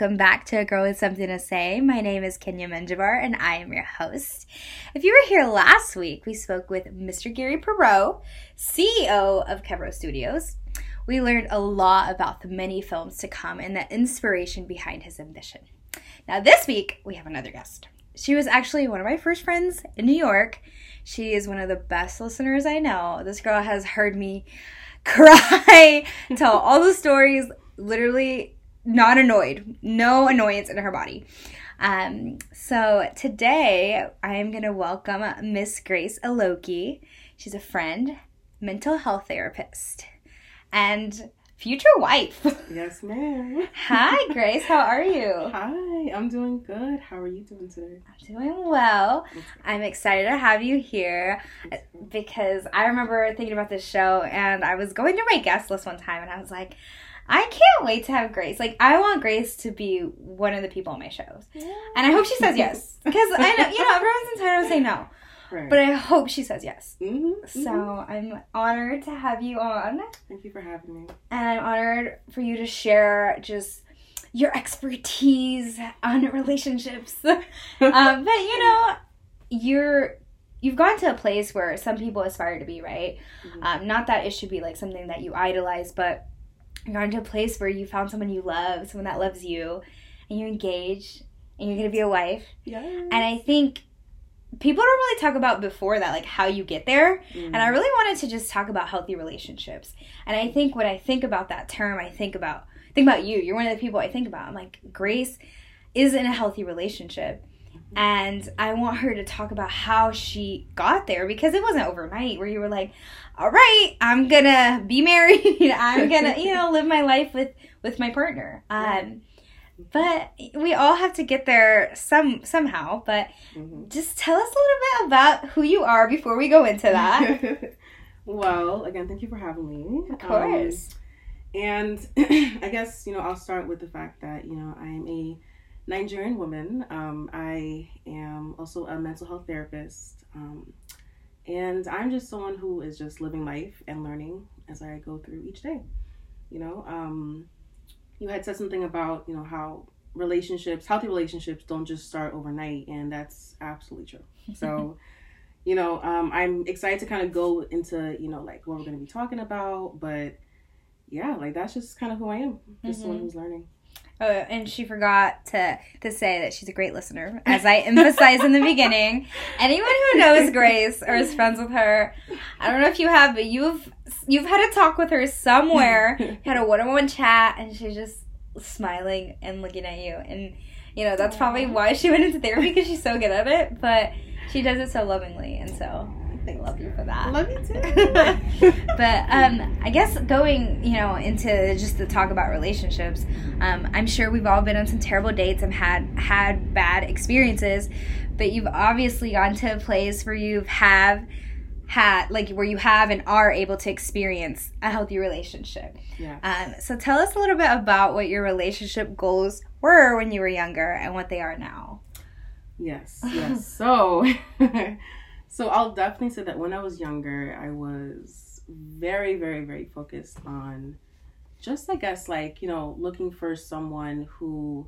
welcome back to A Girl with Something to Say. My name is Kenya Menjivar and I am your host. If you were here last week, we spoke with Mr. Gary Perot, CEO of Kevro Studios. We learned a lot about the many films to come and the inspiration behind his ambition. Now, this week, we have another guest. She was actually one of my first friends in New York. She is one of the best listeners I know. This girl has heard me cry, and tell all the stories, literally not annoyed, no annoyance in her body. Um, so today I am going to welcome Miss Grace Oloke. She's a friend, mental health therapist, and future wife. Yes, ma'am. Hi, Grace. How are you? Hi, I'm doing good. How are you doing today? I'm doing well. I'm excited to have you here because I remember thinking about this show and I was going through my guest list one time and I was like, I can't wait to have Grace. Like, I want Grace to be one of the people on my shows. Yeah. And I hope she says yes. Because I know, you know, everyone's entitled to say no. Right. But I hope she says yes. Mm-hmm, so mm-hmm. I'm honored to have you on. Thank you for having me. And I'm honored for you to share just your expertise on relationships. um, but you know, you're you've gone to a place where some people aspire to be, right? Mm-hmm. Um, not that it should be like something that you idolize, but you're gone to a place where you found someone you love, someone that loves you, and you're engaged, and you're gonna be a wife. Yeah. And I think people don't really talk about before that like how you get there mm. and i really wanted to just talk about healthy relationships and i think when i think about that term i think about think about you you're one of the people i think about i'm like grace is in a healthy relationship. And i want her to talk about how she got there because it wasn't overnight where you were like all right i'm gonna be married. I'm gonna you know live my life with with my partner. Um but we all have to get there some somehow. But mm-hmm. just tell us a little bit about who you are before we go into that. Well again thank you for having me. Of course. um, and i guess you know i'll start with the fact that you know i am a nigerian woman. Um, i am also a mental health therapist. Um, and i'm just someone who is just living life and learning as i go through each day you know? Um, you had said something about you know how relationships healthy relationships don't just start overnight and that's absolutely true. So you know um, i'm excited to kind of go into you know like what we're going to be talking about but yeah like that's just kind of who i am just mm-hmm. someone who's learning Oh, and she forgot to to say that she's a great listener, as I emphasized in the beginning. Anyone who knows Grace or is friends with her, I don't know if you have, but you've you've had a talk with her somewhere, had a one on one chat, and she's just smiling and looking at you. And you know that's probably why she went into therapy because she's so good at it. But she does it so lovingly, and so Love you for that. Love you too. but um, I guess going, you know, into just the talk about relationships, um, I'm sure we've all been on some terrible dates and had had bad experiences, but you've obviously gone to a place where you have had like where you have and are able to experience a healthy relationship. Yeah. Um, so tell us a little bit about what your relationship goals were when you were younger and what they are now. Yes. Yes. so. So I'll definitely say that when I was younger, I was very, very, very focused on just, I guess, like, you know, looking for someone who,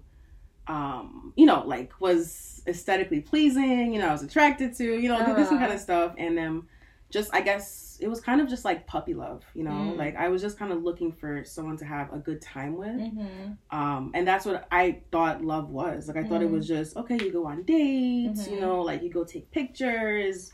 um, you know, like was aesthetically pleasing, you know, I was attracted to, you know, uh. this kind of stuff. And then just, I guess, it was kind of just like puppy love, you know, mm. like I was just kind of looking for someone to have a good time with. Mm-hmm. Um, and that's what I thought love was. Like, I mm. thought it was mm-hmm. just, okay, you go on dates, mm-hmm. you know, like you go take pictures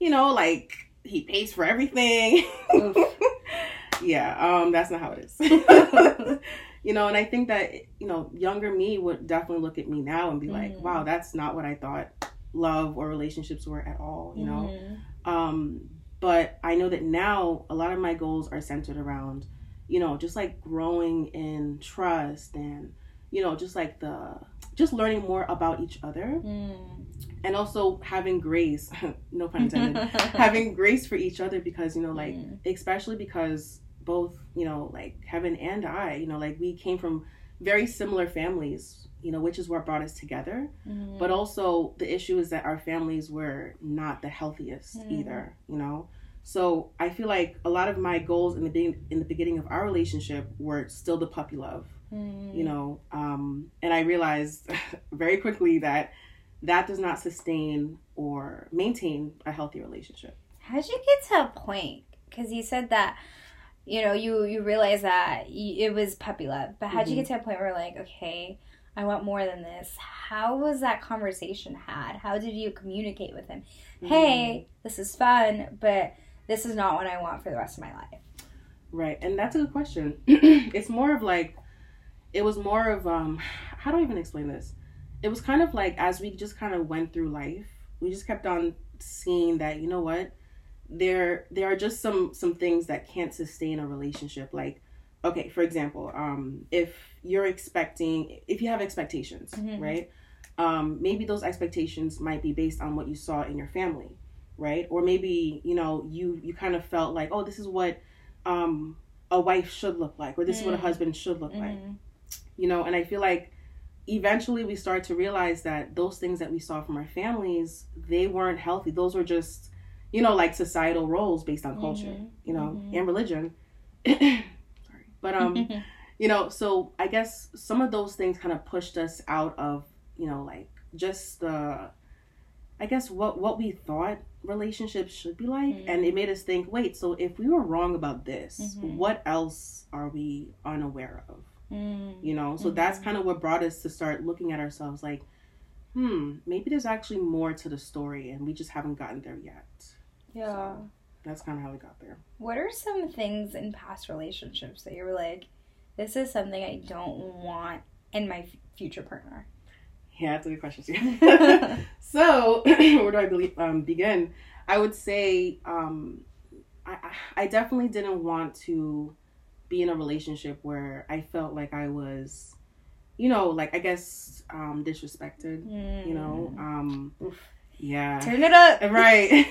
you know, like he pays for everything. yeah, um, that's not how it is. you know, and I think that you know, younger me would definitely look at me now and be like, mm. "Wow, that's not what I thought love or relationships were at all." You know, mm. um, but I know that now a lot of my goals are centered around, you know, just like growing in trust and you know, just like the just learning more about each other. Mm and also having grace no pun intended having grace for each other because you know like mm. especially because both you know like Kevin and i you know like we came from very similar families you know which is what brought us together mm. but also the issue is that our families were not the healthiest mm. either you know so i feel like a lot of my goals in the beginning in the beginning of our relationship were still the puppy love Mm. you know um, and i realized very quickly that that does not sustain or maintain a healthy relationship How'd you get to a point? Because you said that, you know, you you realized that it was puppy love, but how'd you Mhm. get to a point where like, okay, I want more than this? How was that conversation had? How did you communicate with him? Hey, this is fun, but this is not what I want for the rest of my life. Right, and that's a good question. it's more of like, it was more of um, how do I even explain this? It was kind of like as we just kind of went through life, we just kept on seeing that you know what, there there are just some some things that can't sustain a relationship. Like, okay, for example, um, if you're expecting, if you have expectations, Mhm. right? Um, maybe those expectations might be based on what you saw in your family, right? Or maybe you know you you kind of felt like, oh, this is what um, a wife should look like, or this is what a Mm. husband should look like, Mhm. you know. And I feel like eventually we start to realize that those things that we saw from our families, they weren't healthy. Those were just, you know, like societal roles based on culture, Mhm. you know, Mhm. and religion. Sorry, but um, you know, so I guess some of those things kind of pushed us out of, you know, like just the, I guess what what we thought relationships should be like, Mhm. and it made us think, wait, so if we were wrong about this, Mhm. what else are we unaware of? Mm. You know, so that's Mhm. kind of what brought us to start looking at ourselves like, hmm, maybe there's actually more to the story, and we just haven't gotten there yet. Yeah. So that's kind of how we got there. What are some things in past relationships that you were like, this is something I don't want in my f- future partner? Yeah, that's a good question so, where do I believe, um, begin? I would say um, I, I definitely didn't want to be in a relationship where I felt like I was, you know, like I guess um, disrespected. You know, um, Mm. Yeah, Turn it up. right.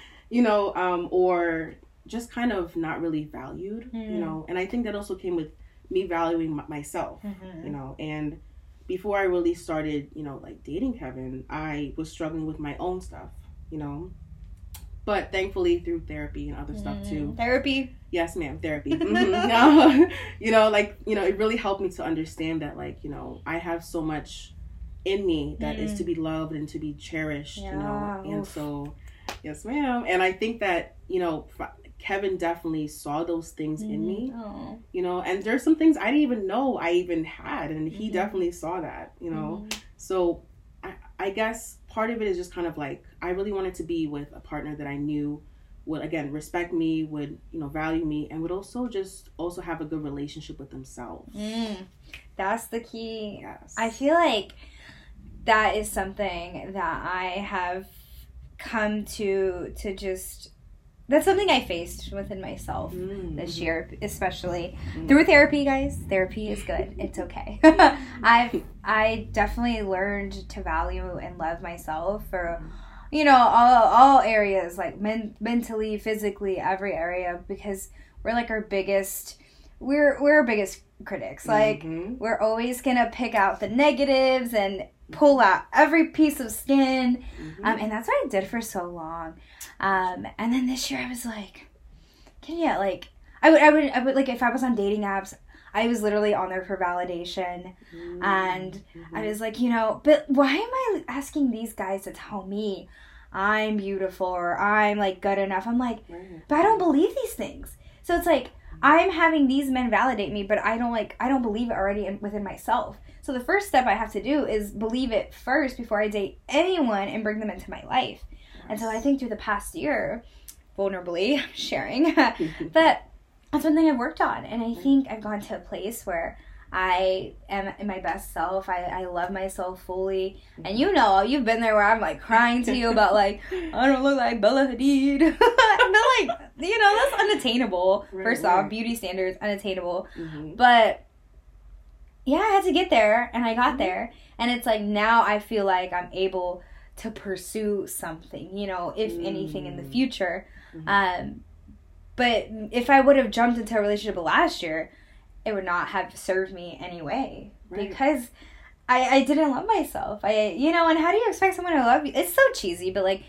you know, um, or just kind of not really valued. You Mm. know, and I think that also came with me valuing m- myself Mhm. you know and before i really started you know like dating kevin i was struggling with my own stuff you know but thankfully through therapy and other stuff too Mm. Therapy. yes ma'am therapy Mhm. you know like you know it really helped me to understand that like you know i have so much in me that is Mm. to be loved and to be cherished you know and oof. so yes ma'am and i think that you know kevin definitely saw those things in me Oh. you know and there's some things i didn't even know i even had and he Mhm. definitely saw that you know Mhm. so I, I guess part of it is just kind of like i really wanted to be with a partner that i knew would again respect me would you know value me and would also just also have a good relationship with themselves Mm. That's the key. yes I feel like that is something that I have come to to just that's something I faced within myself Mm, this year, especially Mm. through therapy, guys. Therapy is good. It's okay. I've I definitely learned to value and love myself for you know all all areas like men- mentally, physically, every area because we're like our biggest we're we're our biggest critics. Like Mhm. we're always gonna pick out the negatives and pull out every piece of skin Mhm. um, and that's what I did for so long. Um, and then this year I was like, can you like I would I would I would like if I was on dating apps, I was literally on there for validation. and I Mhm. was like, you know, but why am I asking these guys to tell me I'm beautiful or I'm like good enough? I'm like, but I don't believe these things. So it's like I'm having these men validate me, but I don't like I don't believe it already in, within myself. So the first step I have to do is believe it first before I date anyone and bring them into my life. And so I think through the past year, vulnerably sharing, that that's one thing I've worked on. And I think I've gone to a place where I am in my best self. I, I love myself fully. And you know, you've been there where I'm like crying to you about like, I don't look like Bella Hadid. but like, you know, that's unattainable. Right, First right. off, beauty standards, unattainable. Mhm. But yeah, I had to get there and I got Mhm. there. And it's like now I feel like I'm able to pursue something, you know, if anything in the Mm. future. Mhm. Um, but if I would have jumped into a relationship last year, it would not have served me anyway Right. because I, I didn't love myself. I you know, and how do you expect someone to love you? It's so cheesy, but like,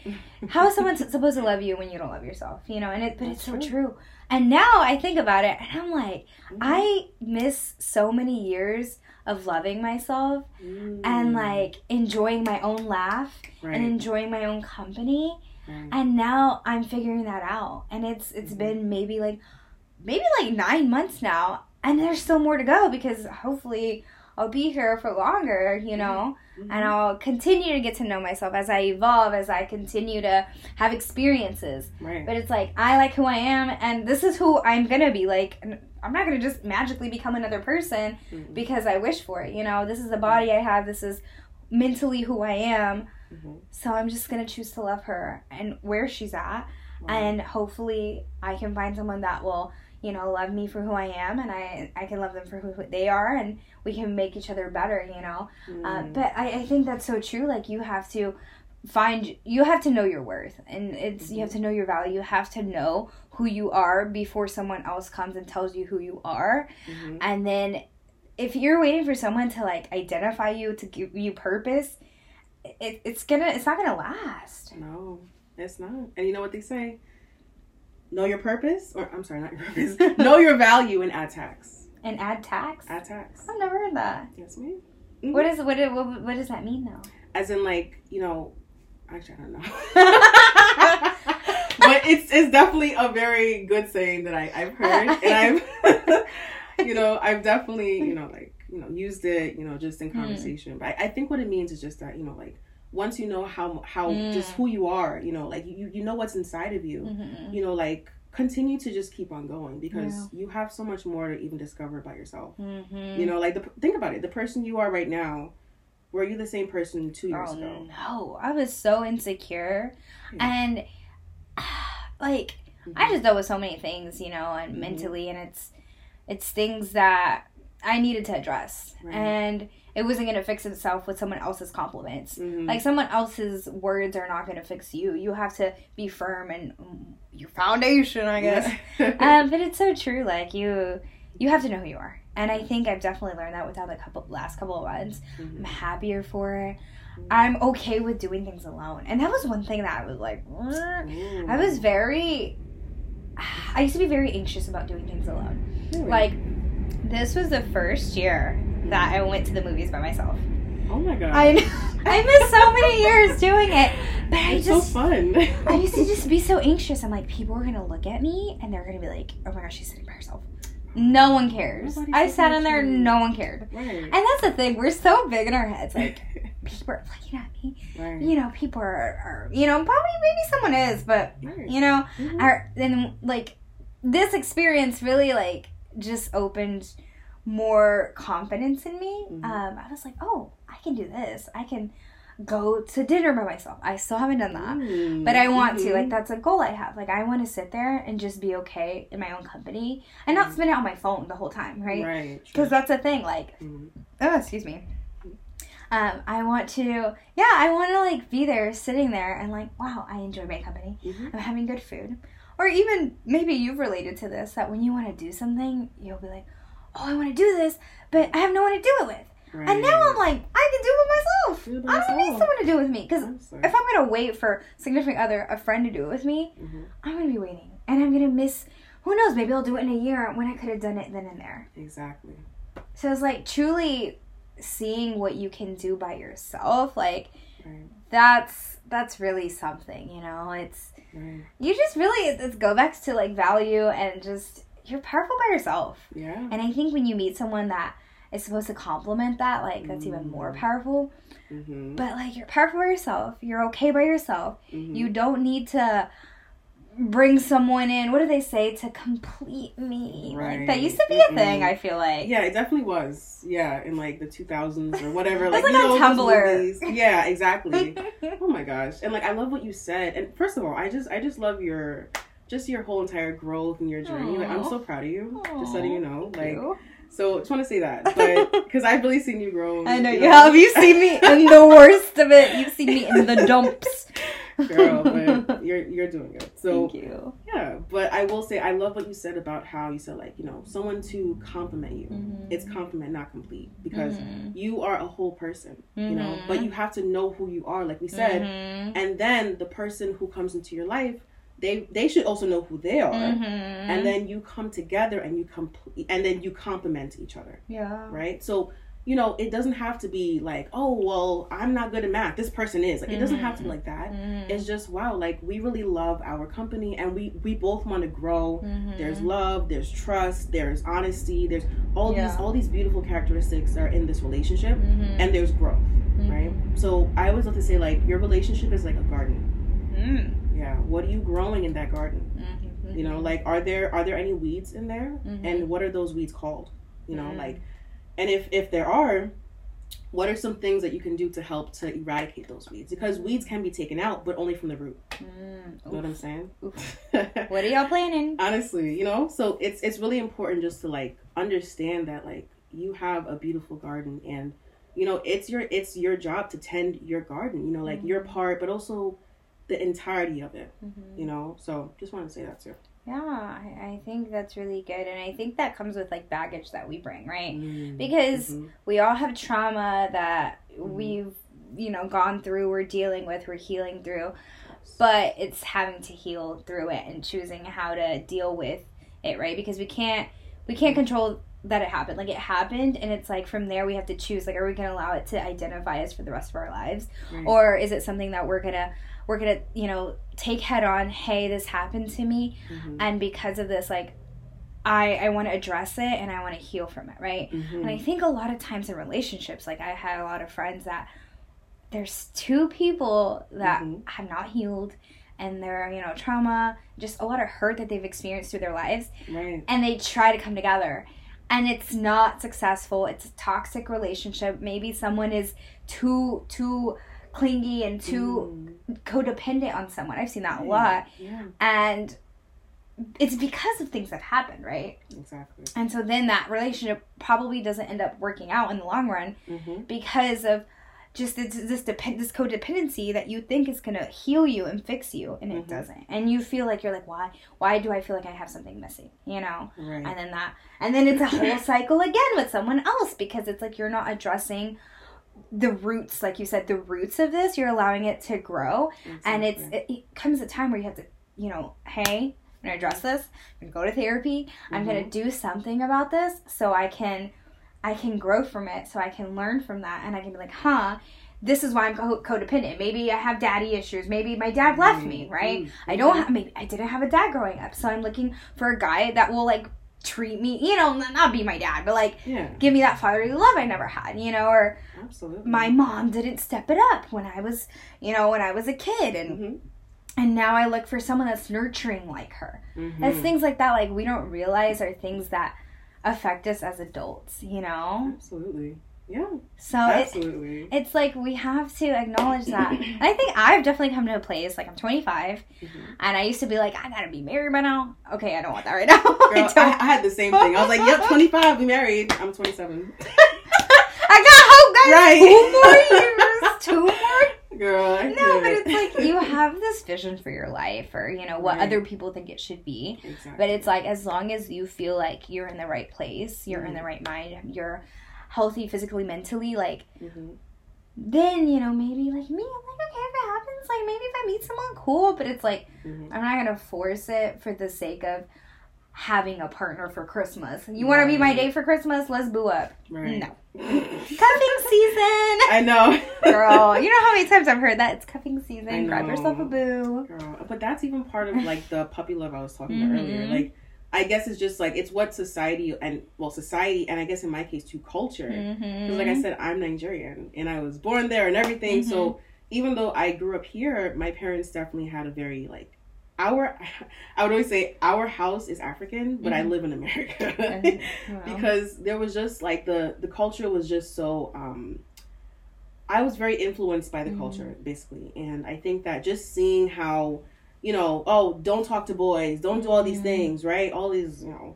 how is someone supposed to love you when you don't love yourself? You know, and it but That's it's so true. true. And now I think about it, and I'm like, Mhm. I miss so many years of loving myself Mm. and like enjoying my own laugh right, and enjoying my own company. right. And now I'm figuring that out, and it's it's Mhm. been maybe like maybe like nine months now, and there's still more to go because hopefully I'll be here for longer, you know, Mhm. and I'll continue to get to know myself as I evolve, as I continue to have experiences. right. But it's like I like who I am, and this is who I'm gonna be. Like I'm not gonna just magically become another person Mhm. because I wish for it. You know, this is the body I have. This is mentally who I am. Mhm. So I'm just gonna choose to love her and where she's at, Wow. and hopefully I can find someone that will, you know, love me for who I am, and I I can love them for who they are, and we can make each other better. You know, uh, Mm. but I, I think that's so true. Like you have to find you have to know your worth and it's you have to know your value you have to know who you are before someone else comes and tells you who you are Mhm. and then if you're waiting for someone to like identify you to give you purpose it, it's gonna it's not gonna last No, it's not. And you know what they say? Know your purpose, or I'm sorry, not your purpose. know your value and add tax. And add tax Add tax. i've never heard that Yes, ma'am. what is what, what what does that mean though As in, like you know, actually, I don't know. but it's it's definitely a very good saying that I I've heard, and I've you know I've definitely you know like you know used it you know just in Hmm. conversation. But I, I think what it means is just that you know like once you know how how Mm. just who you are, you know like you you know what's inside of you. mm-hmm. you know, like continue to just keep on going because Yeah. you have so much more to even discover about yourself. Mm-hmm. You know, like the, think about it. The person you are right now, were you the same person two years Oh ago? no, I was so insecure, Yeah. and like Mhm. I just dealt with so many things, you know, and Mhm. mentally, and it's it's things that I needed to address, Right. and it wasn't gonna fix itself with someone else's compliments. Mhm. Like someone else's words are not gonna fix you. You have to be firm and mm, your foundation, I guess. um, but it's so true. Like you, you have to know who you are, and I think I've definitely learned that without the couple last couple of months. I'm Mhm. happier for it. I'm okay with doing things alone. And that was one thing that I was like, I was very, I used to be very anxious about doing things alone. Really? Like, this was the first year that I went to the movies by myself. oh my god, I I missed so many years doing it, but I it's just. so fun. I used to just be so anxious. I'm like, people are gonna look at me and they're gonna be like, "Oh my gosh, she's sitting by herself." No one cares. I sat in there, you. no one cared. right, And that's the thing. We're so big in our heads. Like people are looking at me. right, you know, people are, are you know, probably maybe someone is, but right. you know, Mhm. are then like this experience really like just opened more confidence in me. Mhm. Um, I was like, oh, I can do this. I can go to dinner by myself. I still haven't done that. Mm. But I want to, Mhm. like that's a goal I have. Like I want to sit there and just be okay in my own company and not Mhm. spend it on my phone the whole time, right? right, Because that's a thing. Like Mhm. oh excuse me um i want to yeah i want to like be there sitting there and like wow i enjoy my company i'm having good food or even maybe you've related to this that when you want to do something you'll be like oh i want to do this but i have no one to do it with Right. and now i'm like i can do it myself Do it i don't need someone to do it with me because if i'm gonna wait for significant other a friend to do it with me Mhm. i'm gonna be waiting and i'm gonna miss who knows maybe i'll do it in a year when i could have done it then and there Exactly. so it's like truly seeing what you can do by yourself. Like Right. that's that's really something, you know. It's Right. you just really it's go back to like value and just you're powerful by yourself. Yeah. And I think when you meet someone that is supposed to complement that, like that's even more Mm. powerful. Mm-hmm. But like you're powerful by yourself. You're okay by yourself. Mhm. You don't need to bring someone in. What do they say to complete me? Like that used to be a thing. I feel like. Yeah, it definitely was. Yeah, in like the 2000s or whatever. Like, like you on know, Tumblr. Yeah, exactly. oh my gosh. And like I love what you said. And first of all, I just I just love your just your whole entire growth and your journey. Like I'm so proud of you. Just letting you know. Like You? so just want to say that. But because I've really seen you grow. I know you have. You've seen me in the worst of it. You've seen me in the dumps. girl, but you're you're doing good. So Thank you. yeah, but I will say I love what you said about how you said like you know someone to compliment you. Mhm. It's compliment, not complete, because Mhm. you are a whole person, you know. But you have to know who you are, like we said, Mhm. and then the person who comes into your life, they they should also know who they are, Mhm. and then you come together and you complete, and then you complement each other, yeah. right? So. You know, it doesn't have to be like, oh, well, I'm not good at math. This person is. Like, it doesn't have to be like that. Mhm. It's just wow, like we really love our company, and we we both want to grow. Mhm. There's love, there's trust, there's honesty, there's all Yeah. these all these beautiful characteristics are in this relationship, Mhm. and there's growth, right? So I always love to say like your relationship is like a garden. Mm. What are you growing in that garden? Mhm. You know, like are there are there any weeds in there, Mhm. and what are those weeds called? You know, Mhm. like, and if if there are. What are some things that you can do to help to eradicate those weeds? Because weeds can be taken out, but only from the root. Mm. You know what I'm saying? What are y'all planning? honestly you know so it's it's really important just to like understand that like you have a beautiful garden and you know it's your it's your job to tend your garden you know like your part but also the entirety of it Mhm. you know so just want to say that too Yeah, I, I think that's really good. And I think that comes with like baggage that we bring, right? Mm. Because Mhm. we all have trauma that Mhm. we've, you know, gone through, we're dealing with, we're healing through. But it's having to heal through it and choosing how to deal with it, right? Because we can't we can't control that it happened. Like it happened and it's like from there we have to choose like are we gonna allow it to identify us for the rest of our lives? Right. Or is it something that we're gonna we're gonna, you know, take head on, hey, this happened to me Mhm. and because of this like i i want to address it and i want to heal from it right Mhm. and i think a lot of times in relationships like i had a lot of friends that there's two people that Mhm. have not healed and they're you know trauma just a lot of hurt that they've experienced through their lives right and they try to come together and it's not successful it's a toxic relationship maybe someone is too too clingy and too Mm. Codependent on someone i've seen that a lot yeah and it's because of things that happen, right? exactly And so then that relationship probably doesn't end up working out in the long run hmm because of just this this, depend, this codependency that you think is gonna heal you and fix you, and it Mhm. doesn't. And you feel like you're like, why? Why do I feel like I have something missing? You know? right And then that, and then it's a whole cycle again with someone else because it's like you're not addressing the roots, like you said, the roots of this. You're allowing it to grow, and it's it, it comes a time where you have to you know hey i'm gonna address this. I'm gonna go to therapy. I'm gonna Mm-hmm. do something about this so i can i can grow from it so i can learn from that. And i can be like huh this is why i'm co- codependent. Maybe i have daddy issues. Maybe my dad left me right? Mhm. i don't have maybe i didn't have a dad growing up. So i'm looking for a guy that will like treat me you know not be my dad but like yeah. give me that fatherly love i never had you know or absolutely. my mom didn't step it up when i was you know when i was a kid and hmm and now I look for someone that's nurturing like her. hmm It's things like that, like we don't realize are things that affect us as adults, you know. absolutely yeah So it, it's like we have to acknowledge that. And I think I've definitely come to a place like I'm 25, Mhm. and I used to be like, I gotta be married by now. Okay, I don't want that right now. Girl, I I. I had the same thing. I was like, "Yep, 25, be married." I'm 27. I got hope, guys. Right. Two more years. Two more Girl, I No, but it's like you have this vision for your life or, you know, what Right. other people think it should be. exactly. But it's like as long as you feel like you're in the right place, you're in Mhm. the right mind, you're healthy physically, mentally, like Mhm. then, you know, maybe like me, I'm like, okay, if it happens, like maybe if I meet someone cool, but it's like Mhm. I'm not gonna force it for the sake of having a partner for Christmas. You wanna be my date for Christmas? Let's boo up. Right. No. Cuffing season! I know, Girl, you know how many times I've heard that? It's cuffing season. Grab yourself a boo. Girl, but that's even part of like the puppy love I was talking about earlier. Like, I guess it's just like it's what society and well, society and I guess in my case too culture. Because Mm-hmm. like I said, I'm Nigerian and I was born there and everything. Mm-hmm. So even though I grew up here, my parents definitely had a very like our. I would always say our house is African, but I Mhm. live in America Wow. because there was just like the the culture was just so. um I was very influenced by the Mhm. culture basically, and I think that just seeing how. You know, oh, don't talk to boys, don't do all these Mhm. things, right? All these, you know,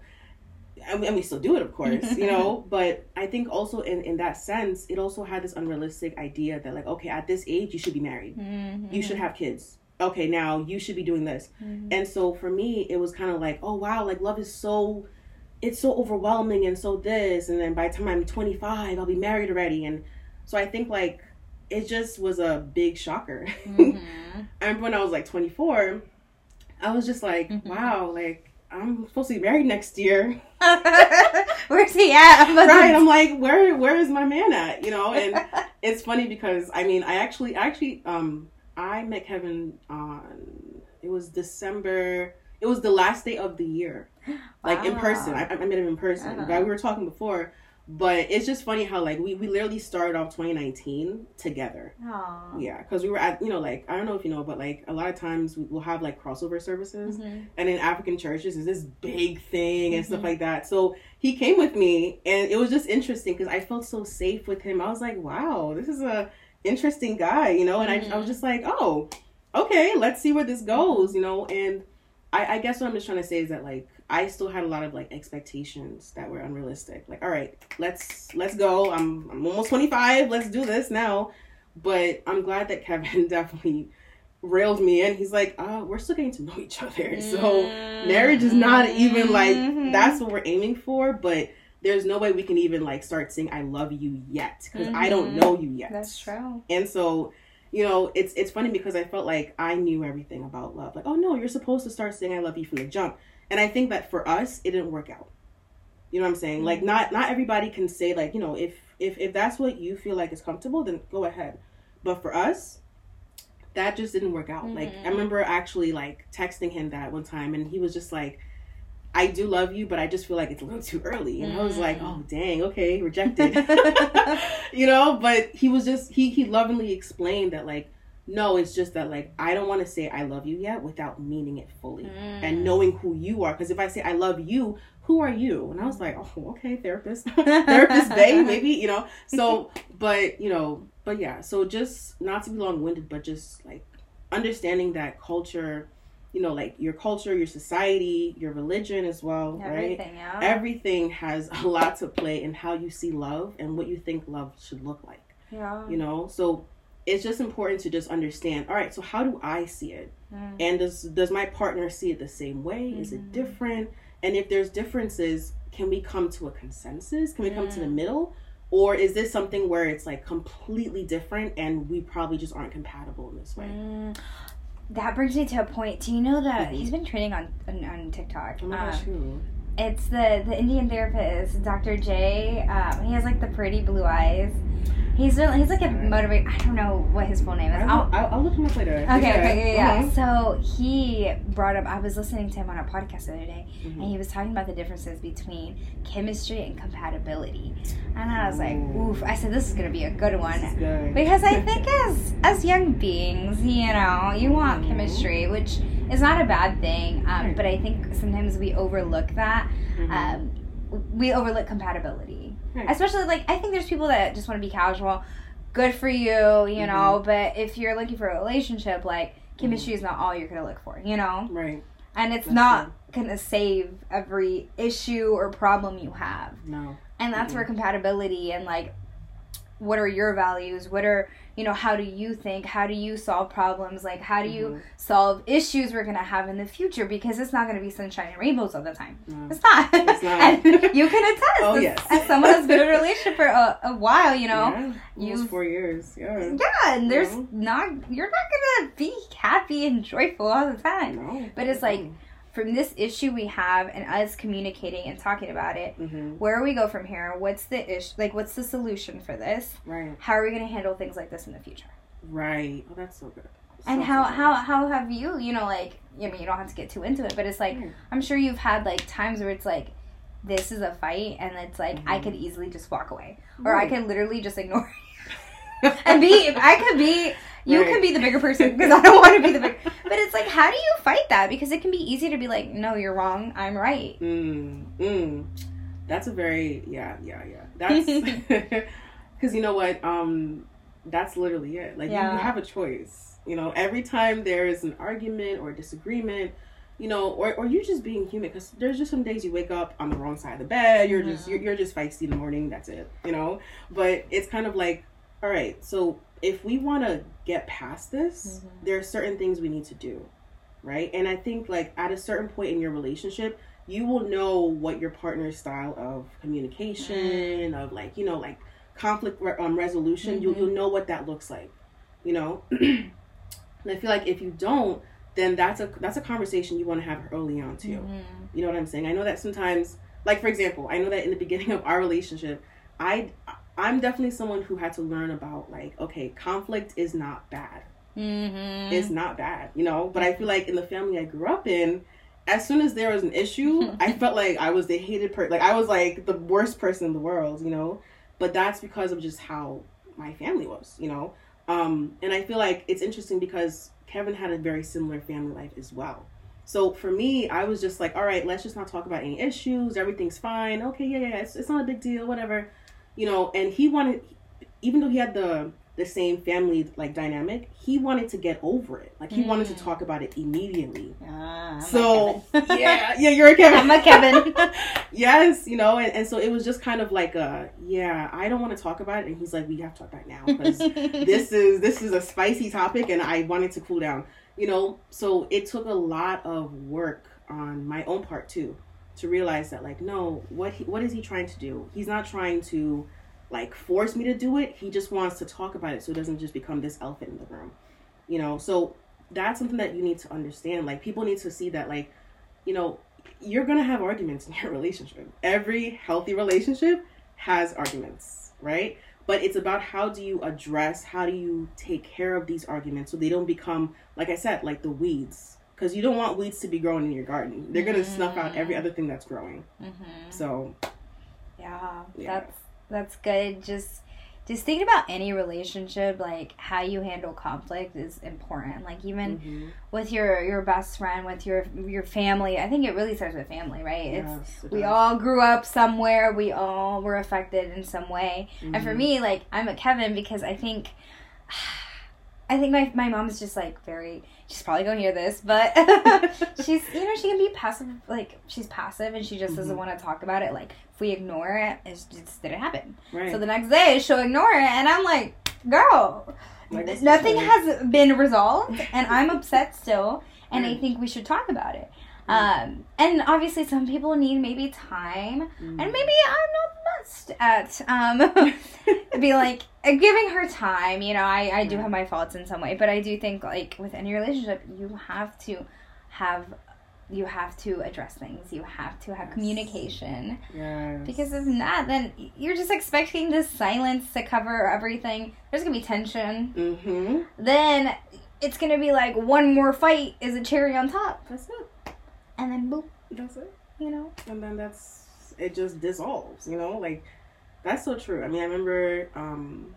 and we, and we still do it, of course, you know. But I think also in in that sense, it also had this unrealistic idea that like, okay, at this age, you should be married, Mhm. you should have kids, okay, now you should be doing this. Mhm. And so for me, it was kind of like, oh wow, like love is so, it's so overwhelming and so this. And then by the time I'm 25, I'll be married already. And so I think like it just was a big shocker. Mhm. I remember when I was like 24, I was just like, Mhm. wow, like I'm supposed to be married next year. Where's he at? I'm about to- right. I'm like, where where is my man at? You know, and it's funny because I mean, I actually actually um I met Kevin on it was December. It was the last day of the year, like in person. I, I met him in person. Uh-huh. But we were talking before, but it's just funny how like we we literally started off 2019 together. Aw. Yeah, because we were at you know like I don't know if you know, but like a lot of times we- we'll have like crossover services Mhm. and in African churches is this big thing and stuff Mhm. like that. So he came with me, and it was just interesting because I felt so safe with him. I was like, wow, this is a interesting guy, you know. And I, I Mhm. was just like, oh, okay, let's see where this goes, you know. And I, I guess what I'm just trying to say is that like I still had a lot of like expectations that were unrealistic. Like, all right, let's let's go. I'm I'm almost 25. Let's do this now. But I'm glad that Kevin definitely railed me in. He's like, uh, we're still getting to know each other. So marriage is not even like Mhm. that's what we're aiming for but there's no way we can even like start saying i love you yet because i don't Mhm. know you yet That's true. and so you know it's it's funny because i felt like i knew everything about love. Like oh no you're supposed to start saying i love you from the jump. And i think that for us it didn't work out. You know what i'm saying? Like Mhm. not not everybody can say like you know if if if that's what you feel like is comfortable then go ahead. But for us that just didn't work out. Like i Mhm. remember actually like texting him that one time and he was just like I do love you, but I just feel like it's a little too early. And I was like, Mm. oh dang, okay, rejected. you know, but he was just he he lovingly explained that like, no, it's just that like I don't want to say I love you yet without meaning it fully Mm. and knowing who you are. Because if I say I love you, who are you? And I was like, oh, okay, therapist, therapist, babe, maybe you know. So, but you know, but yeah. So just not to be long winded, but just like understanding that culture, you know, like your culture, your society, your religion as well, right? Everything, yeah. Everything has a lot to play in how you see love and what you think love should look like yeah. you know so it's just important to just understand all right so how do i see it Mm. and does does my partner see it the same way is Mhm. it different and if there's differences can we come to a consensus can we come to the Mm. middle or is this something where it's like completely different and we probably just aren't compatible in this way Mm. That brings me to a point. Do you know that Mhm. he's been training on on, on TikTok? oh my Um, gosh who? It's the the Indian therapist, Dr. J. Um, he has like the pretty blue eyes. He's really, he's like a motivator. I don't know what his full name is. I'll, I'll, I'll, look him up later okay, okay, yeah, yeah. uh-huh. So he brought up. I was listening to him on a podcast the other day, Mhm. and he was talking about the differences between chemistry and compatibility. And I was like, oof. I said this is gonna be a good one. Good. Because I think as as young beings, you know, you want Mhm. chemistry, which is not a bad thing. Um, but I think sometimes we overlook that. Mhm. Um, we overlook compatibility, Right. especially like I think there's people that just want to be casual. Good for you, you know. Mm-hmm. But if you're looking for a relationship, like chemistry is not all you're gonna look for, you know. right. And it's That's not gonna save every issue or problem you have. No. And that's Mhm. where compatibility and like what are your values? What are you know how do you think how do you solve problems like how do you Mhm. solve issues we're going to have in the future because it's not going to be sunshine and rainbows all the time. No. It's not, It's not. and you can attest. Oh, as, yes. as someone that's been in a relationship for a, a while you know. Yeah, you- four years. Yeah. Yeah and there's not you're not going to be happy and joyful all the time. No But it's like- from this issue we have and us communicating and talking about it hmm where do we go from here what's the issue like what's the solution for this right how are we going to handle things like this in the future Right. Oh, that's so good. and how so good. how how have you you know like i mean you don't have to get too into it but it's like Yeah. i'm sure you've had like times where it's like this is a fight and it's like i Mhm. could easily just walk away or i could literally just ignore and be i could be you Right. could be the bigger person because i don't want to be the big but it's like how do you fight that because it can be easy to be like no you're wrong i'm right Mm, mm. That's a very yeah yeah yeah. That's because you know what um that's literally it. Like you, Yeah. you have a choice. You know, every time there is an argument or disagreement, you know, or, or you just being human because there's just some days you wake up on the wrong side of the bed. You're just Mhm. you're, you're just feisty in the morning. That's it. You know, but it's kind of like all right. So if we want to get past this, Mhm. there are certain things we need to do, right? And I think like at a certain point in your relationship, you will know what your partner's style of communication, of like you know like conflict re- um, resolution. You Mhm. you'll know what that looks like, you know. and I feel like if you don't, then that's a that's a conversation you want to have early on too. Mhm. You know what I'm saying? I know that sometimes, like for example, I know that in the beginning of our relationship, I I'm definitely someone who had to learn about like, okay, conflict is not bad. Mhm. It's not bad, you know. But I feel like in the family I grew up in, as soon as there was an issue, I felt like I was the hated person. Like I was like the worst person in the world, you know. But that's because of just how my family was, you know. Um, and I feel like it's interesting because Kevin had a very similar family life as well. So for me, I was just like, all right, let's just not talk about any issues. Everything's fine. Okay, yeah, yeah, it's, it's not a big deal, whatever. You know, and he wanted, even though he had the the same family like dynamic, he wanted to get over it. Like he wanted to Mm. talk about it immediately. Ah, I'm So Kevin. yeah, yeah, you're a Kevin. I'm a Kevin. yes, you know, and, and so it was just kind of like a yeah, I don't want to talk about it, and he's like, we have to talk about it now because this is this is a spicy topic and I wanted to cool down. You know, so it took a lot of work on my own part too to realize that like no, what he, what is he trying to do? He's not trying to like force me to do it. He just wants to talk about it so it doesn't just become this elephant in the room. You know, so that's something that you need to understand. Like people need to see that like, you know, you're to have arguments in your relationship. Every healthy relationship has arguments, right? but it's about how do you address how do you take care of these arguments so they don't become like i said like the weeds because you don't want weeds to be growing in your garden they're going to snuff out every other thing that's growing Mhm. so Yeah, Yeah. that's that's good. Just just thinking about any relationship, like how you handle conflict is important. Like even mhm. with your your best friend, with your your family. I think it really starts with family, right? It's it we all grew up somewhere. We all were affected in some way. And for Mhm. me, like I'm a Kevin because I think I think my my mom's just like very she's probably gonna hear this, but she's you know, she can be passive like she's passive and she just doesn't Mhm. want to talk about it. Like if we ignore it, it just didn't happen. right So the next day she'll ignore it and I'm like, girl, Like, nothing has been resolved and I'm upset still and I think we should talk about it. Right. Um, and obviously some people need maybe time Mhm. and maybe I'm not the best at um be like uh, giving her time. You know, I I do have my faults in some way, but I do think like with any relationship, you have to have you have to address things. You have to have Yes. communication yes. because if not, then you're just expecting this silence to cover everything. There's gonna be tension. mm-hmm Then it's gonna be like one more fight is a cherry on top, that's it and then boop, that's it you know. and then that's it just dissolves you know like that's so true. I mean i remember um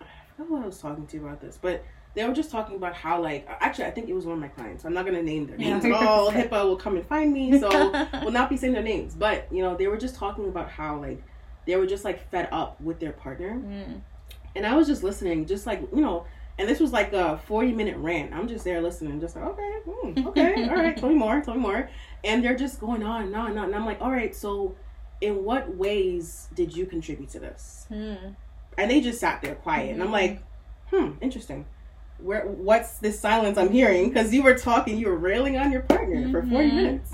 i forgot what i was talking to you about this but they were just talking about how like actually i think it was one of my clients. I'm not going to name their names. At all HIPAA will come and find me so will not be saying their names. But you know they were just talking about how like they were just like fed up with their partner. Mm. and i was just listening just like you know and this was like a 40 minute rant. I'm just there listening just like okay hmm, okay all right tell me more tell me more. And they're just going on and on and on. And i'm like all right so in what ways did you contribute to this? Mm. and they just sat there quiet. And i'm like hmm interesting. Where what's this silence i'm hearing? Because you were talking you were railing on your partner for 40 Mhm. minutes.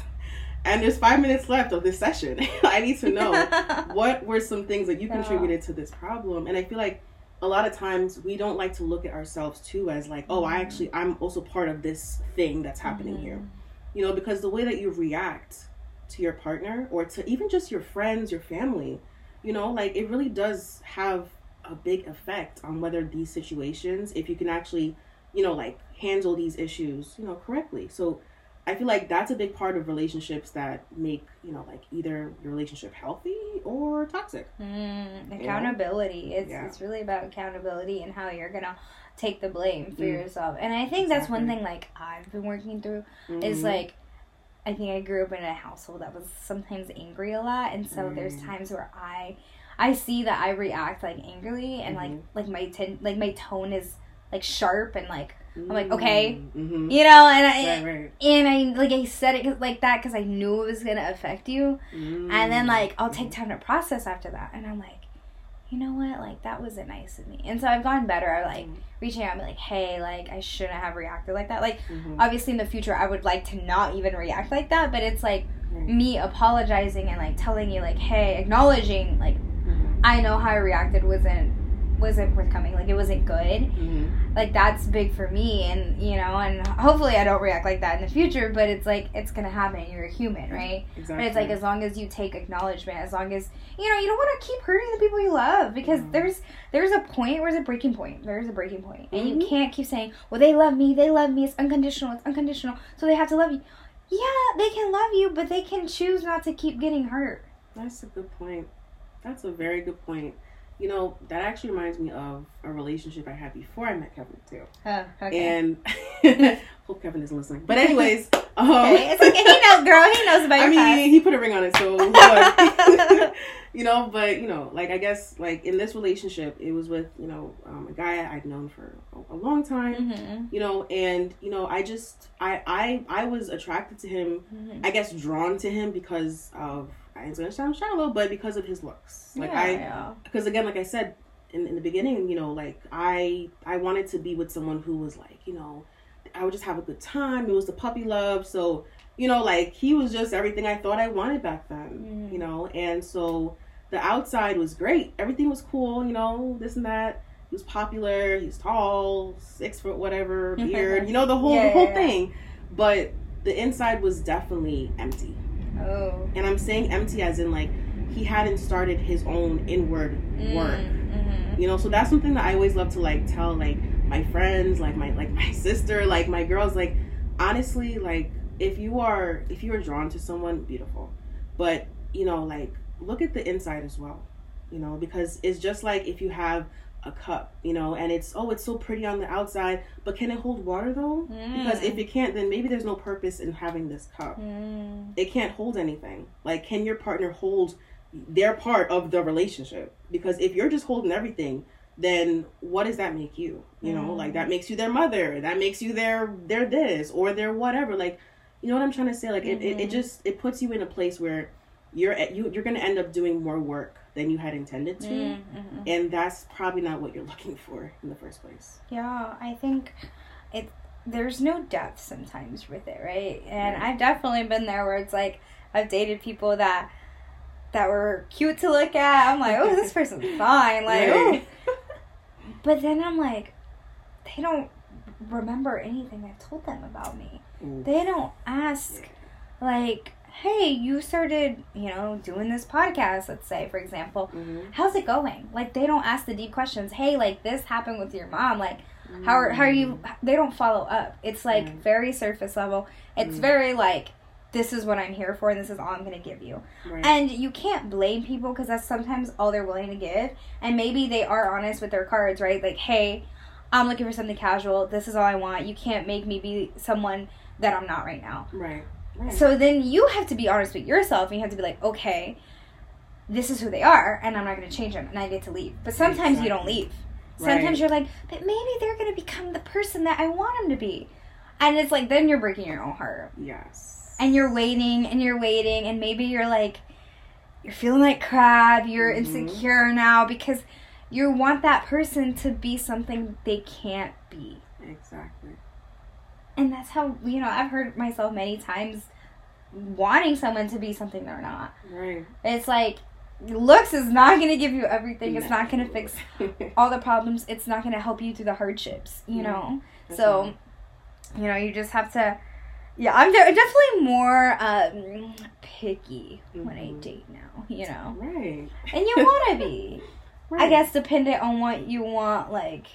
And there's five minutes left of this session. I need to know what were some things that you contributed to this problem? And i feel like a lot of times we don't like to look at ourselves too as like oh i actually i'm also part of this thing that's happening here Mhm. you know because the way that you react to your partner or to even just your friends your family you know like it really does have a big effect on whether these situations if you can actually you know like handle these issues you know correctly so i feel like that's a big part of relationships that make you know like either your relationship healthy or toxic Mm, accountability. It's Yeah. it's really about accountability and how you're gonna take the blame for Mm. yourself. And I think that's one thing like I've been working through is Mhm. like I think I grew up in a household that was sometimes angry a lot and so there's Mm. times where I I see that I react like angrily and like Mhm. like my ten, like my tone is like sharp and like I'm like, okay. mm-hmm. you know and I right right and I like I said it like that because I knew it was gonna affect you and then Mm. like I'll take time to process after that and I'm like you know what, like that wasn't nice of me. And so I've gotten better at like Mhm. reaching out and be like, hey, like I shouldn't have reacted like that. Like Mhm. obviously in the future I would like to not even react like that, but it's like me apologizing and like telling you like, hey, acknowledging like Mhm. I know how I reacted wasn't wasn't forthcoming, like it wasn't good. Mhm. Like that's big for me and you know, and hopefully I don't react like that in the future, but it's like it's gonna happen. You're a human, right? Exactly. But it's like as long as you take acknowledgement, as long as you know, you don't want to keep hurting the people you love because Mhm. there's there's a point, there's a breaking point, there's a breaking point, and you Mhm. can't keep saying, "Well, they love me, they love me, it's unconditional, it's unconditional, so they have to love you." Yeah, they can love you, but they can choose not to keep getting hurt. That's a good point. That's a very good point. You know, that actually reminds me of a relationship I had before I met Kevin too. Oh, okay. And hope Kevin isn't listening. But anyways, um, okay, it's okay. He knows, girl. He knows about I mean, he put a ring on it, so you know. But you know, like I guess, like in this relationship, it was with you know um, a guy I'd known for a, a long time. past. Mhm, You know, and you know, I just I I I was attracted to him. mhm. I guess drawn to him because of it's gonna sound shallow, but because of his looks. Like yeah, I yeah. because again like i said in, in the beginning you know like i i wanted to be with someone who was like you know i would just have a good time it was the puppy love so you know like he was just everything i thought i wanted back then Mm. you know and so the outside was great everything was cool you know this and that he was popular he's tall six foot whatever beard you know the whole Yeah, the whole yeah, yeah. thing but the inside was definitely empty Oh. and i'm saying empty as in like he hadn't started his own inward work Mm-hmm. you know so that's something that i always love to like tell like my friends like my like my sister like my girls like honestly like if you are if you are drawn to someone beautiful but you know like look at the inside as well you know because it's just like if you have a cup you know and it's oh it's so pretty on the outside but can it hold water though because if it can't then maybe there's no purpose in having this cup Mm. it can't hold anything. Like, can your partner hold their part of the relationship? Because if you're just holding everything, then what does that make you? You know, Mm. like that makes you their mother. That makes you their their this or their whatever. Like, you know what I'm trying to say? Like, it, it, it Mhm. just it puts you in a place where you're at, you you're gonna end up doing more work than you had intended to, Mm, mhm. and that's probably not what you're looking for in the first place. Yeah, I think it. There's no depth sometimes with it, right? And Right. I've definitely been there where it's like I've dated people that that were cute to look at. I'm like, oh, this person's fine, like, Right. oh. But then I'm like, they don't remember anything I've told them about me. Ooh. They don't ask, like, hey, you started, you know, doing this podcast. Let's say, for example, Mhm. how's it going? Like they don't ask the deep questions. Hey, like this happened with your mom. Like how are, how are you? They don't follow up. It's like Mm. very surface level. It's Mm. very like this is what I'm here for and this is all I'm gonna give you. Right. And you can't blame people because that's sometimes all they're willing to give. And maybe they are honest with their cards, right? Like, hey, I'm looking for something casual. This is all I want. You can't make me be someone that I'm not right now. right. Right. So then you have to be honest with yourself and you have to be like, okay, this is who they are and I'm not going to change them and I get to leave. But sometimes you don't leave. Sometimes Right. you're like, but maybe they're going to become the person that I want them to be. And it's like, then you're breaking your own heart. yes. And you're waiting and you're waiting and maybe you're like, you're feeling like crap, you're Mhm. insecure now because you want that person to be something they can't be. exactly. And that's how, you know, I've heard myself many times wanting someone to be something they're not. Right. It's like looks is not going to give you everything. It's not going to fix all the problems. It's not going to help you through the hardships, you know. So, right. you know, you just have to yeah, I'm de- definitely more um, picky when I Mhm. date now, you know. right. And you want to be. I guess dependent on what you want like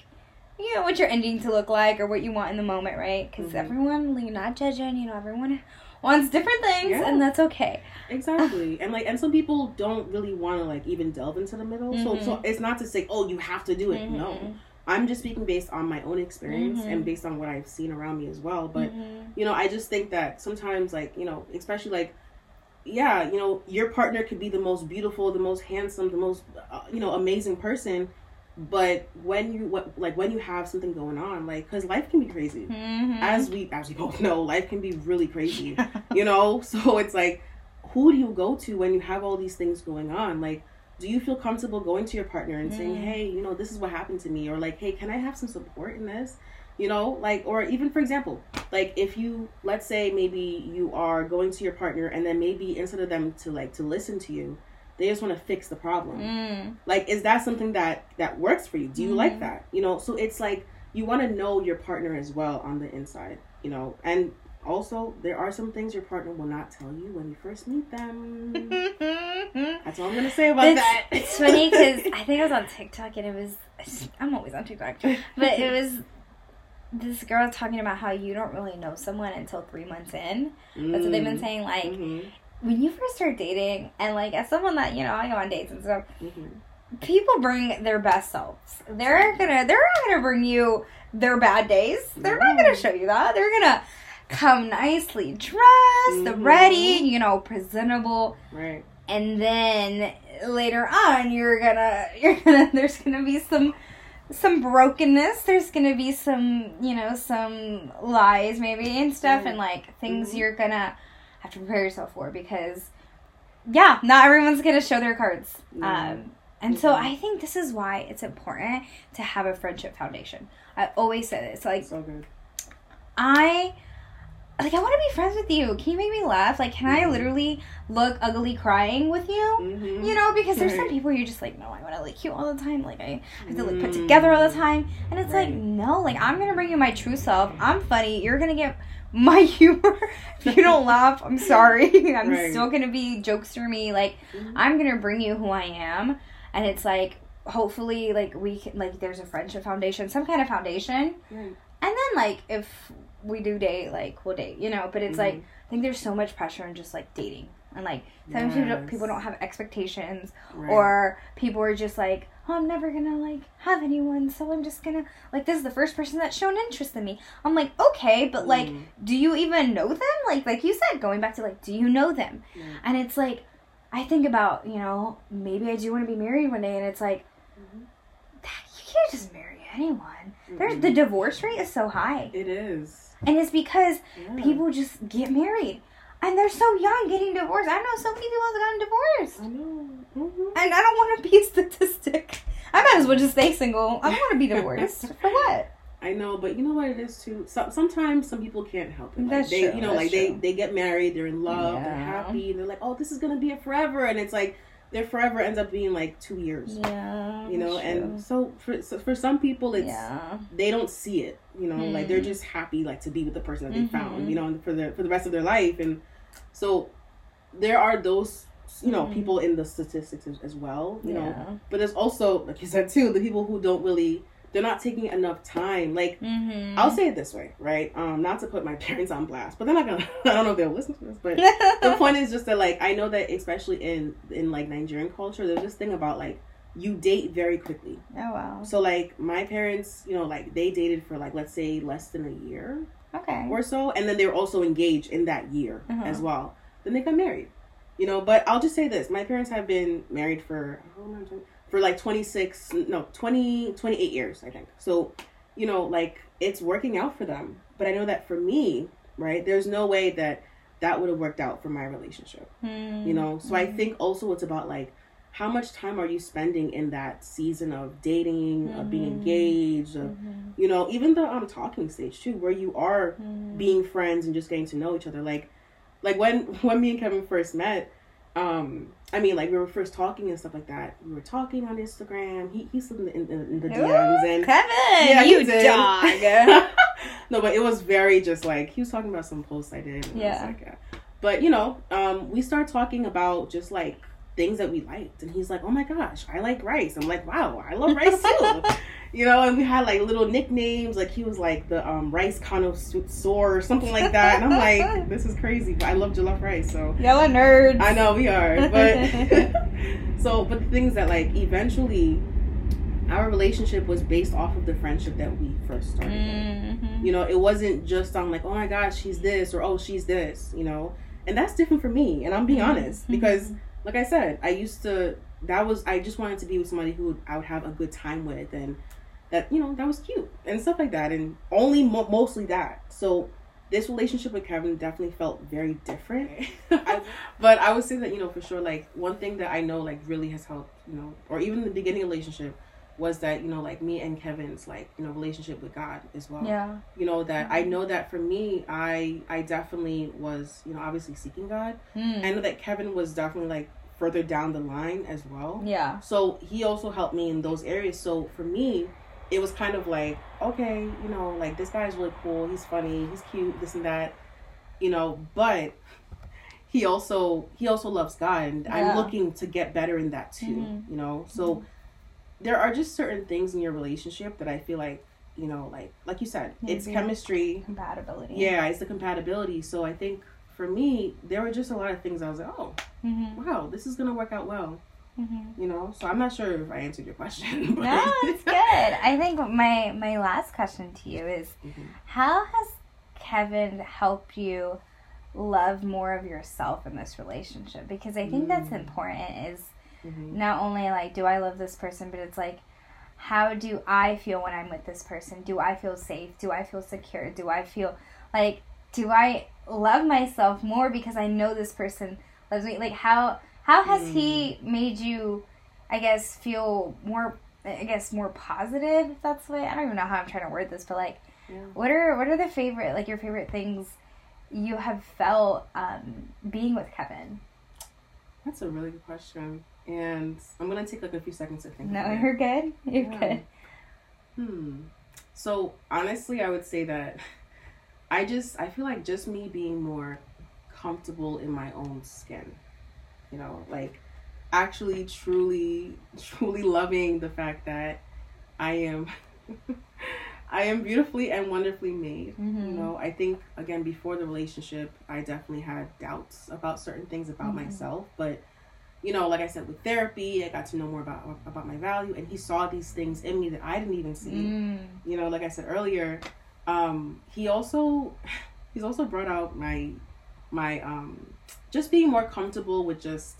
you know what your ending to look like or what you want in the moment, right? Because Mhm. everyone, you're not judging. You know, everyone wants different things, Yeah. and that's okay. Exactly. and like and some people don't really want to like even delve into the middle. So Mhm. so it's not to say, "Oh, you have to do it." No. Mhm. I'm just speaking based on my own experience and based on what I've seen around me as well. But Mhm. you know, I just think that sometimes like, you know, especially like yeah, you know, your partner could be the most beautiful, the most handsome, the most uh, you know, amazing person, but when you what like when you have something going on, like cuz life can be crazy. Mhm. As we as we both know, life can be really crazy. you know so it's like who do you go to when you have all these things going on like do you feel comfortable going to your partner and saying, hey, you know, this is what happened to me? Or like, hey, can I have some support in this? You know, like, or even for example, like if you, let's say maybe you are going to your partner and then maybe instead of them to like to listen to you, they just want to fix the problem. Mm. Like, is that something that that works for you? Do you like that? You know, so it's like you want to know your partner as well on the inside. You know, and also there are some things your partner will not tell you when you first meet them. That's all I'm gonna say about It's, that. it's funny because I think I was on TikTok and it was I'm always on TikTok, but it was this girl talking about how you don't really know someone until three months in. That's what they've been saying. Like Mhm, when you first start dating, and like as someone that you know I go on dates and stuff, mhm. people bring their best selves. They're gonna they're not gonna bring you their bad days. They're not gonna show you that. They're gonna come nicely dressed, Mhm. ready, you know, presentable Right. and then later on you're gonna you're gonna there's gonna be some some brokenness there's gonna be some you know some lies maybe and stuff and like things Mhm. you're gonna have to prepare yourself for because yeah not everyone's gonna show their cards um and so Mhm. i think this is why it's important to have a friendship foundation i always say this like So good. I like I want to be friends with you. Can you make me laugh? Like, can I Mhm. literally look ugly crying with you? Mhm. You know, because there's some people you're just like, no, I want to like you all the time. Like I have to like put Mm. together all the time, and it's like, no, like I'm gonna bring you my true self. I'm funny. You're gonna get my humor. if you don't laugh, I'm sorry. I'm Right. still gonna be jokester me. Like Mhm. I'm gonna bring you who I am, and it's like hopefully like we can like there's a friendship foundation, some kind of foundation. Right. And then like if we do date, like we'll date, you know. But it's like Mhm. I think there's so much pressure in just like dating, and like sometimes people, don't, Yes. people don't have expectations, Right. or people are just like, oh, I'm never gonna like have anyone, so I'm just gonna like this is the first person that's shown interest in me. I'm like, okay, but like, Mm. do you even know them? Like like you said, going back to like, do you know them? Right. And it's like, I think about you know maybe I do want to be married one day, and it's like. Mhm. You can't just marry anyone. There's Mhm. the divorce rate is so high. It is. And it's because Yeah. people just get married. And they're so young getting divorced. I know so many people have gotten divorced. I know. Mhm. And I don't want to be a statistic. I might as well just stay single. I don't want to be divorced. For what? I know, but you know what it is too. So, sometimes some people can't help it. Like That's they, true, you know, that's like they true. they get married, they're in love, they're happy, and they're like, oh, this is gonna be a forever, and it's like their forever ends up being like two years. Yeah. You know, and so for so for some people, it's yeah. they don't see it. You know, like they're Mm. just happy like to be with the person that they Mhm. found. You know, and for the for the rest of their life, and so there are those you know Mhm. people in the statistics as, as well. You know, but there's also like you said too the people who don't really they're not taking enough time. Like Mm-hmm. I'll say it this way, right? Um, not to put my parents on blast, but they're not gonna. I don't know if they'll listen to this, but the point is just that like I know that especially in in like Nigerian culture, there's this thing about like you date very quickly. oh wow. So like my parents, you know, like they dated for like let's say less than a year Okay. or so, and then they were also engaged in that year Uh-huh. as well. Then they got married, you know. But I'll just say this: my parents have been married for how long am I talking- for like 26, no 20, 28 years, I think. So, you know, like it's working out for them. But I know that for me, right? There's no way that that would have worked out for my relationship Mm. you know so i think also it's about like how much time are you spending in that season of dating of being Mhm. engaged of Mhm. you know even the um talking stage too where you are Mhm. being friends and just getting to know each other like like when when me and kevin first met um i mean like we were first talking and stuff like that we were talking on instagram he he slid in the, in, in the dms and Kevin, Yeah, you dog. no, but it was very just like he was talking about some posts I did. And I Yeah. like, yeah. But you know, um, we start talking about just like things that we liked, and he's like, "Oh my gosh, I like rice." I'm like, "Wow, I love rice too." you know, and we had like little nicknames. Like he was like the um, rice connoisseur or something like that, and I'm like, "This is crazy," but I love jollof rice, so Y'all are nerds. I know we are, but so but the things that like eventually our relationship was based off of the friendship that we first started. Mhm. You know, it wasn't just on like, oh my gosh, she's this or oh she's this, you know. And that's different for me, and I'm being honest Mhm. because like I said, I used to that was I just wanted to be with somebody who I would have a good time with and that you know that was cute and stuff like that and only mo- mostly that. So this relationship with Kevin definitely felt very different. I, but I would say that, you know, for sure, like, one thing that I know, like, really has helped, you know, or even the beginning relationship was that, you know, like, me and Kevin's, like, you know, relationship with God as well. Yeah. You know, that I know that for me, I I definitely was, you know, obviously seeking God. Mm. I know that Kevin was definitely, like, further down the line as well. Yeah. So he also helped me in those areas. So for me, it was kind of like, okay, you know, like this guy's really cool. He's funny. He's cute. This and that, you know. But he also he also loves God, and Yeah. I'm looking to get better in that too. Mhm. You know. So there are just certain things in your relationship that I feel like, you know, like like you said, it's chemistry. Compatibility. Yeah, it's the compatibility. So I think for me, there were just a lot of things I was like, oh, Mm-hmm. wow, this is gonna work out well Mm-hmm. you know so i'm not sure if i answered your question but No, it's good. I think my my last question to you is Mhm. how has Kevin helped you love more of yourself in this relationship? Because I think that's Mm. important is Mhm. not only like do I love this person, but it's like how do I feel when I'm with this person? Do I feel safe? Do I feel secure? Do I feel like do I love myself more because I know this person loves me? Like how how has he made you I guess feel more I guess more positive if that's the way I don't even know how I'm trying to word this, but like Yeah. what are what are the favorite like your favorite things you have felt um, being with Kevin? that's a really good question and i'm gonna take like a few seconds to think No, about it. you're good. You're Yeah. good. hmm so honestly i would say that i just i feel like just me being more comfortable in my own skin you know like actually truly truly loving the fact that i am i am beautifully and wonderfully made Mhm. you know i think again before the relationship i definitely had doubts about certain things about Mhm. myself but you know like i said with therapy i got to know more about about my value and he saw these things in me that i didn't even see Mm. you know like i said earlier um he also he's also brought out my my um just being more comfortable with just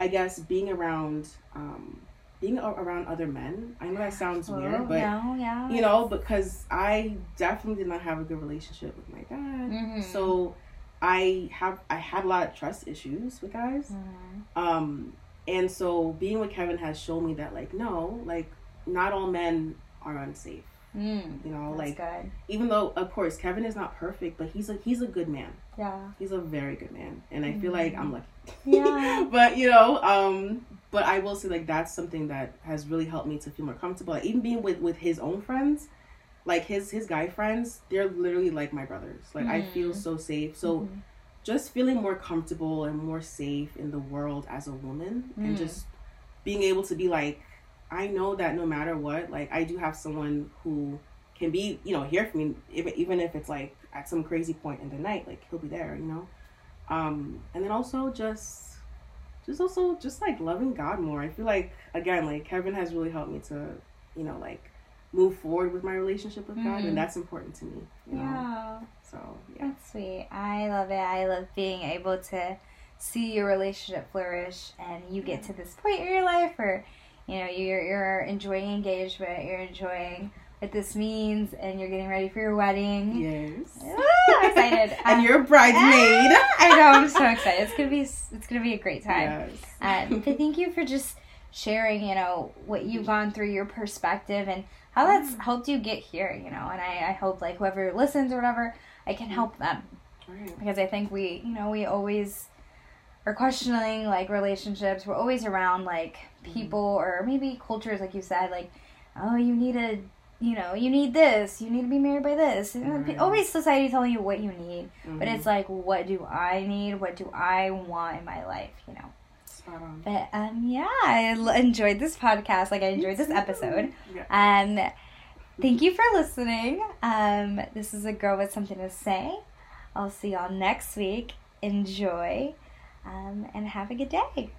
i guess being around um being a- around other men i know that sounds Oh, weird but no, yeah. you know because i definitely did not have a good relationship with my dad Mhm. so i have i had a lot of trust issues with guys Mhm. um and so being with kevin has shown me that like no like not all men are unsafe Mm. you know like good. even though of course kevin is not perfect but he's a he's a good man Yeah. he's a very good man and i feel like i'm lucky Yeah. but you know um but i will say like that's something that has really helped me to feel more comfortable like, even being with with his own friends like his his guy friends they're literally like my brothers like i feel Mm. so safe so Mhm. just feeling more comfortable and more safe in the world as a woman and Mm. just being able to be like i know that no matter what like i do have someone who can be you know here for me if, even if it's like at some crazy point in the night like he'll be there you know um and then also just just also just like loving god more i feel like again like kevin has really helped me to you know like move forward with my relationship with god Mm. and that's important to me you know Yeah. so yeah That's sweet. I love it. I love being able to see your relationship flourish and you get to this point in your life where, you know, you're you're enjoying engagement, you're enjoying what this means and you're getting ready for your wedding. yes Ah, I'm excited. and Um, you're a bridesmaid. ah, I know, I'm so excited. It's gonna be it's gonna be a great time. Yes. Um, but thank you for just sharing, you know, what you've gone through, your perspective, and how that's helped you get here, you know. And I, I hope, like, whoever listens or whatever, I can help them Right. because I think we, you know, we always are questioning, like, relationships. We're always around, like, people or maybe cultures, like you said, like, oh, you need a, you know, you need this, you need to be married by this. Right. Always society telling you what you need, but Mhm. it's like, what do I need? What do I want in my life, you know? But um, yeah, I l- enjoyed this podcast. Like I enjoyed this episode. Um, thank you for listening. Um, this is a girl with something to say. I'll see y'all next week. Enjoy, um, and have a good day.